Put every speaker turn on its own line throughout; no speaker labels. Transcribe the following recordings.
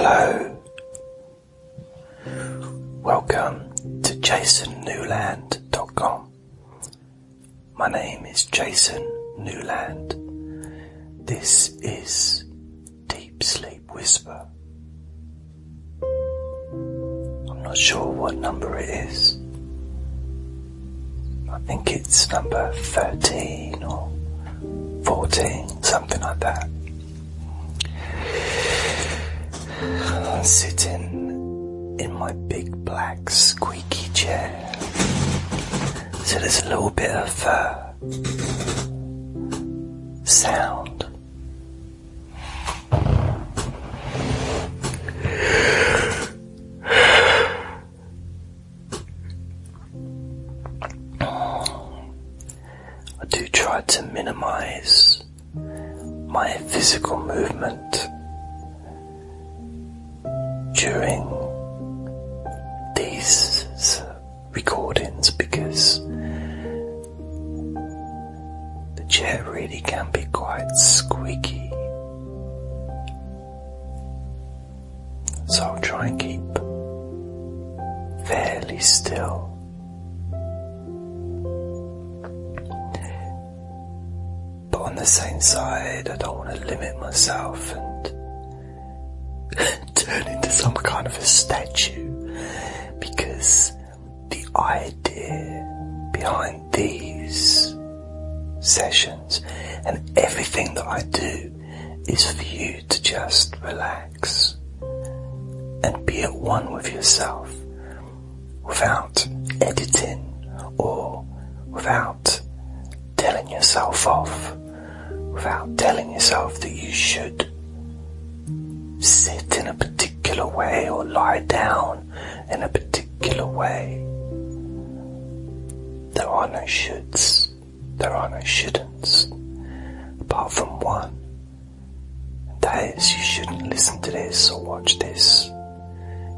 Hello. Welcome to jasonnewland.com. My name is Jason Newland. This is Deep Sleep Whisper. I'm not sure what number it is. I think it's number 13 or 14, something like that. I'm sitting in my big black squeaky chair. So there's a little bit of uh, sound. I do try to minimize my physical movement during these recordings because the chair really can be quite squeaky. So I'll try and keep fairly still. But on the same side, I don't want to limit myself and turn some kind of a statue because the idea behind these sessions and everything that I do is for you to just relax and be at one with yourself without editing or without telling yourself off, without telling yourself that you should sit in a particular way or lie down in a particular way. There are no shoulds, there are no shouldn't, apart from one. That is you shouldn't listen to this or watch this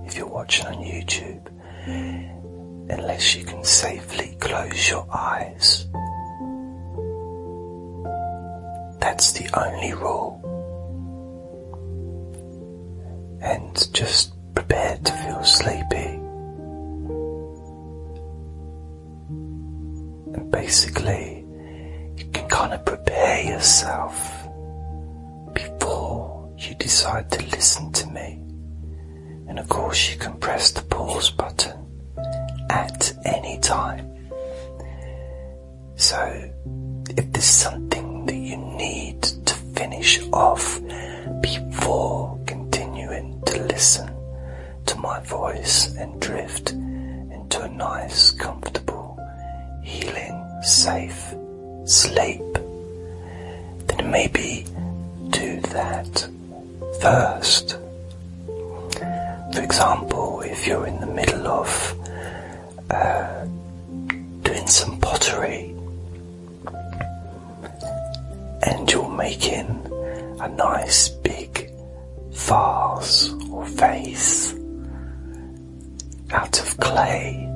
if you're watching on YouTube unless you can safely close your eyes. That's the only rule. And just prepare to feel sleepy. And basically, you can kind of prepare yourself before you decide to listen to me. And of course, you can press the pause button at any time. So, if there's something that you need to finish off before listen to my voice and drift into a nice, comfortable, healing, safe sleep, then maybe do that first. For example, if you're in the middle of uh, doing some pottery and you're making a nice big vase vase out of clay,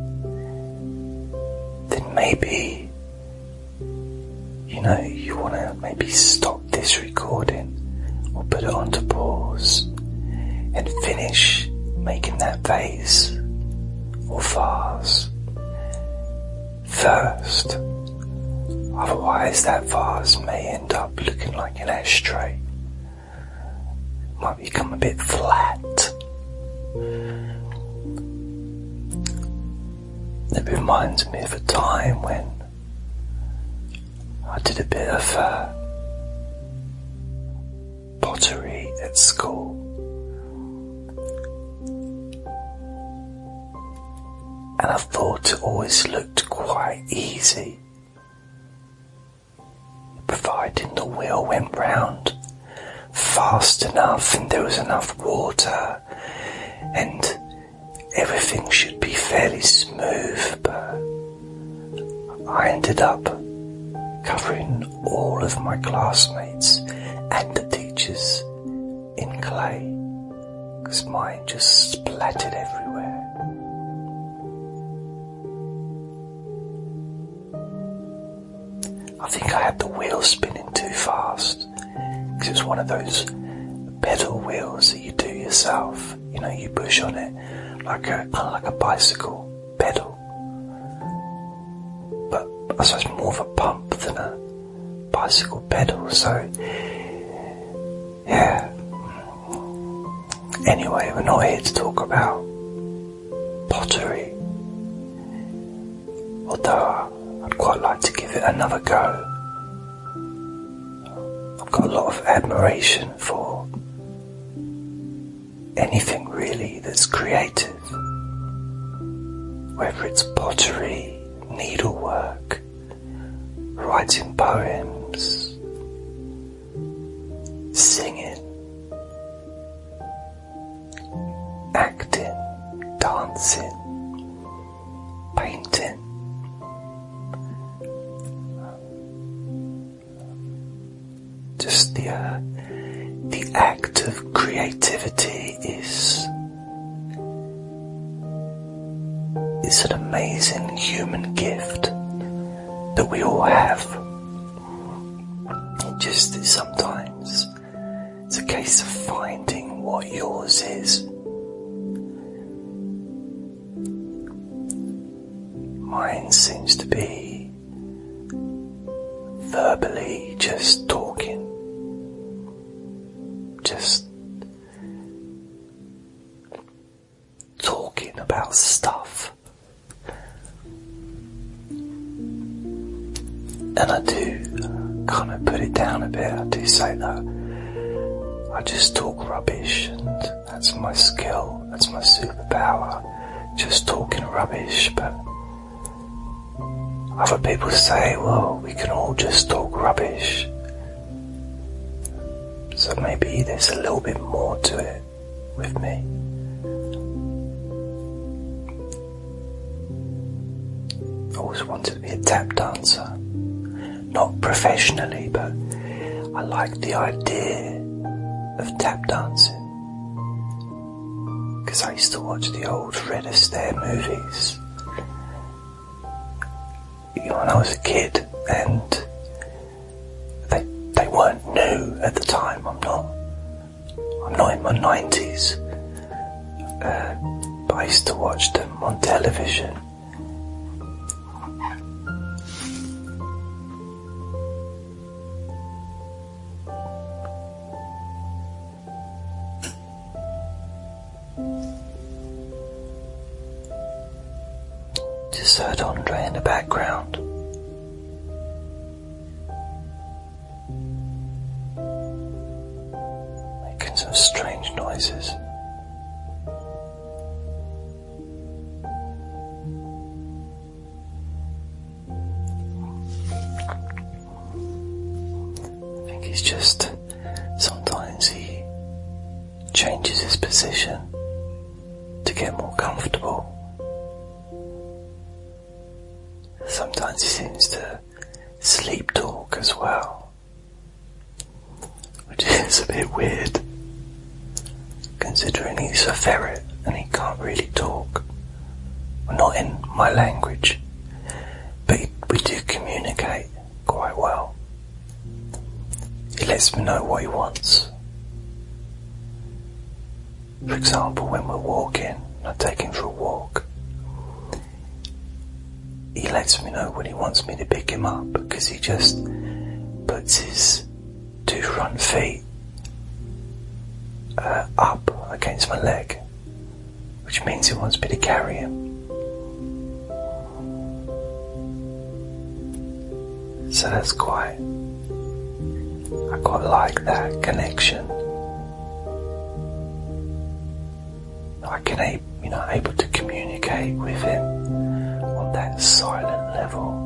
then maybe you know you want to maybe stop this recording or put it onto pause and finish making that vase or vase first. Otherwise, that vase may end up looking like an ashtray. Might become a bit flat. It reminds me of a time when I did a bit of uh, pottery at school. And I thought it always looked quite easy providing the wheel went round fast enough and there was enough water and everything should be fairly smooth but I ended up covering all of my classmates and the teachers in clay because mine just splattered everywhere. I think I had the wheel spinning too fast because it was one of those pedal wheels that you do yourself. You know, you push on it like a kind of like a bicycle pedal, but I suppose more of a pump than a bicycle pedal. So, yeah. Anyway, we're not here to talk about pottery, although I'd quite like to give it another go. Got a lot of admiration for anything really that's creative, whether it's pottery, needlework, writing poems, of creativity is is an amazing human gift that we all have. It just is sometimes it's a case of finding what yours is. Mine seems to be verbally So maybe there's a little bit more to it with me. I always wanted to be a tap dancer. Not professionally, but I like the idea of tap dancing. Because I used to watch the old Fred Astaire movies when I was a kid, and they they weren't new at the time. My nineties, uh, but I used to watch them on television. Position to get more comfortable. Sometimes he seems to sleep talk as well, which is a bit weird, considering he's a ferret and he can't really talk. Well, not in my language, but we do communicate quite well. He lets me know what he wants. For example, when we're walking, I take him for a walk he lets me know when he wants me to pick him up because he just puts his two front feet uh, up against my leg, which means he wants me to carry him. So that's quite, I quite like that connection. I can, you know, able to communicate with him on that silent level.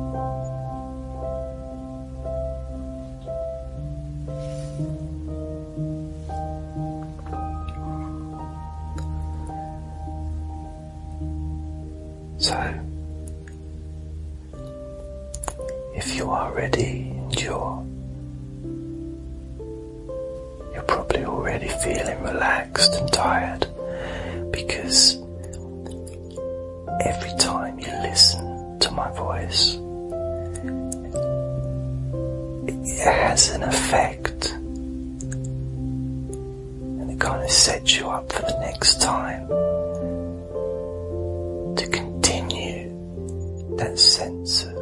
So, if you are ready and you're, you're probably already feeling relaxed and tired because every time you listen to my voice, it has an effect. And it kind of sets you up for the next time to continue that sense of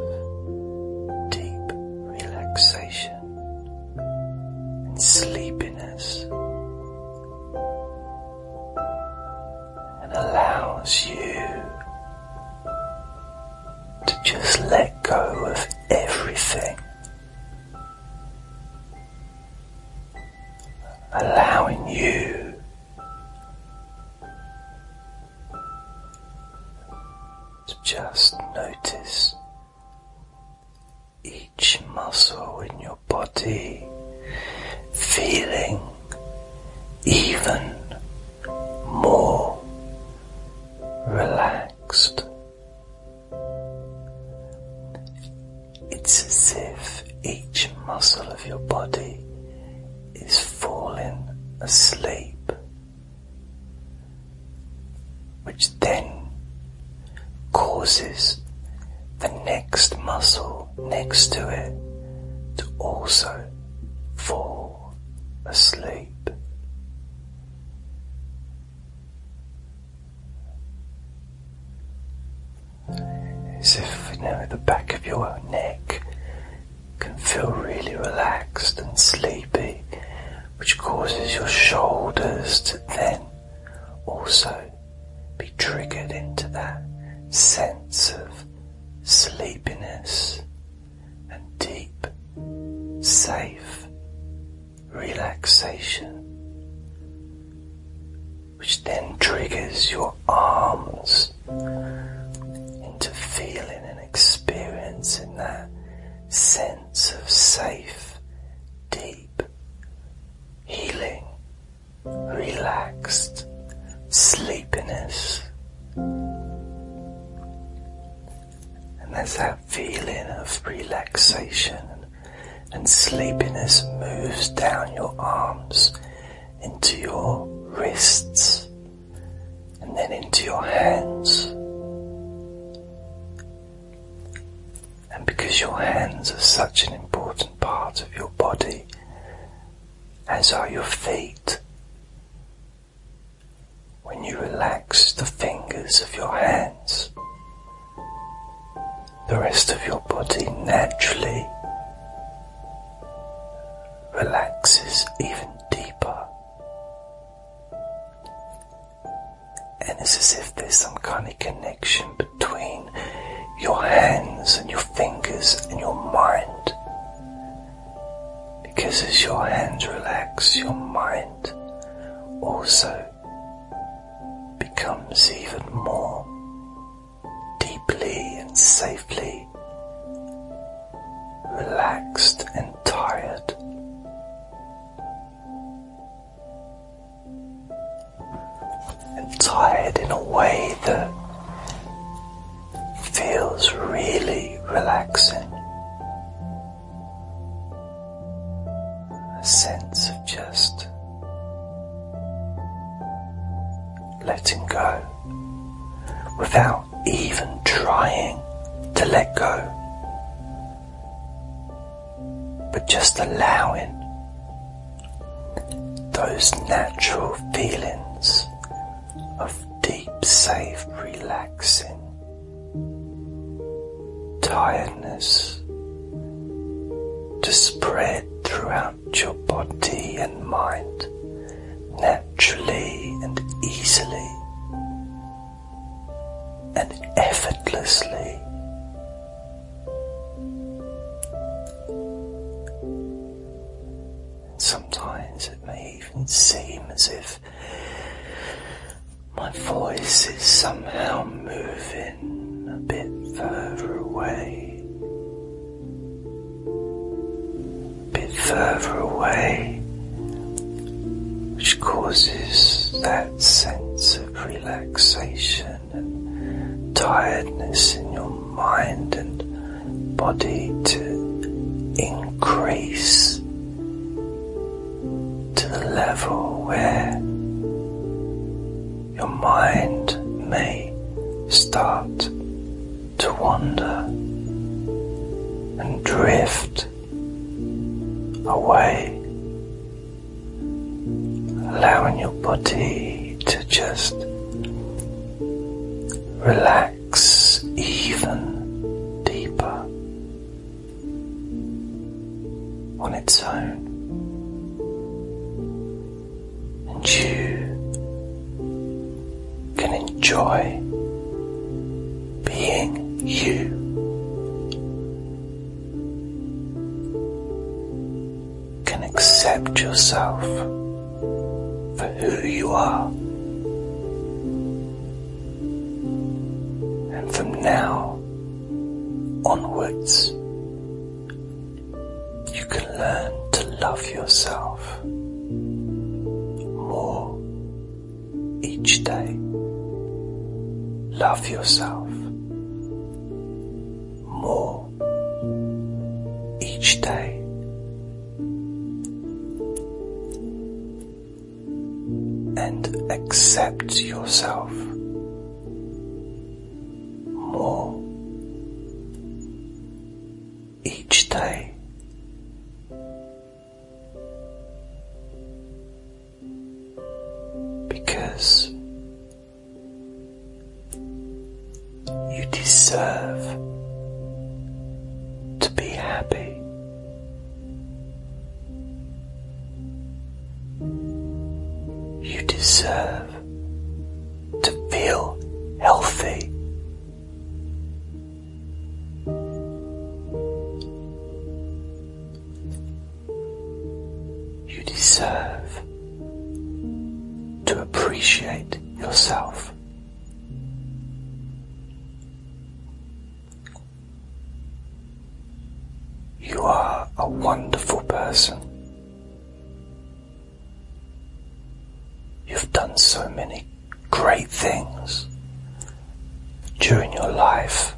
neck can feel really relaxed and sleepy, which causes your shoulders to then also be triggered into that sense of sleepiness and deep, safe relaxation, which then triggers your arms into feeling and experiencing that sense of safe, deep, healing, relaxed sleepiness. And as that feeling of relaxation and sleepiness moves down your arms into your wrists and then into your hands. Because your hands are such an important part of your body, as are your feet, when you relax the fingers of your hands, the rest of your body naturally relaxes even deeper. And it's as if there's some kind of connection between your hands and your fingers and your mind. Because as your hands relax, your mind also becomes even more deeply and safely relaxed and tired. And tired in a way that feels really relaxing. A sense of just letting go without even trying to let go, but just allowing those natural feelings tiredness to spread throughout your body and mind naturally and easily. And relaxation and tiredness in your mind and body to increase to the level where your mind may start to wander and drift away, allowing your body to just relax even deeper on its own. And you can enjoy being you. Can accept yourself for who you are. From now onwards, you can learn to love yourself more each day. Love yourself more each day. And accept yourself deserve to feel healthy. During your life.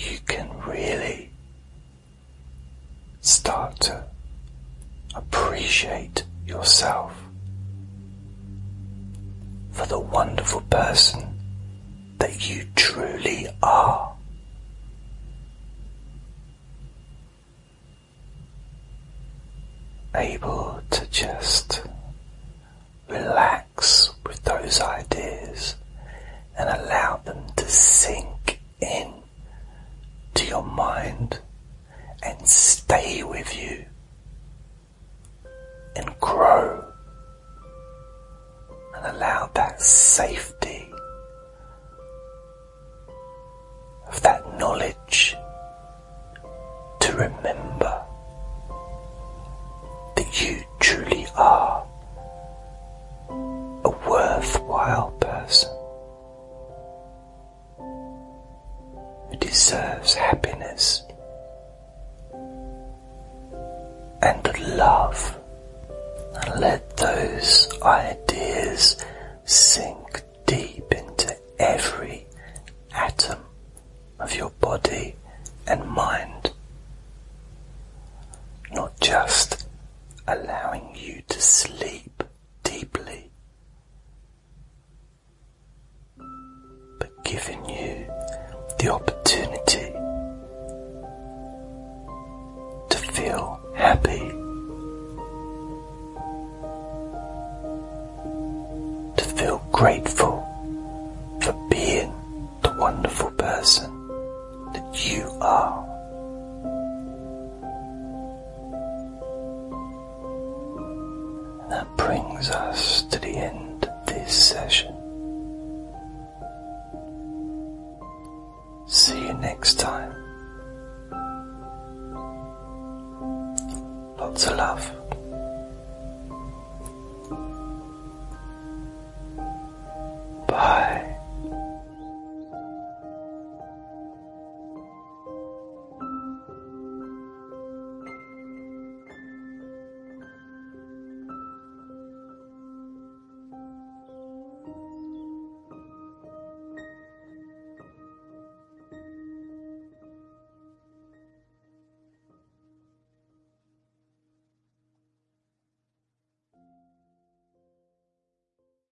You can really start to appreciate yourself for the wonderful person that you truly are. Able to just relax with those ideas and allow them to sink in your mind and stay with you and grow and allow that safety of that knowledge to remember of love.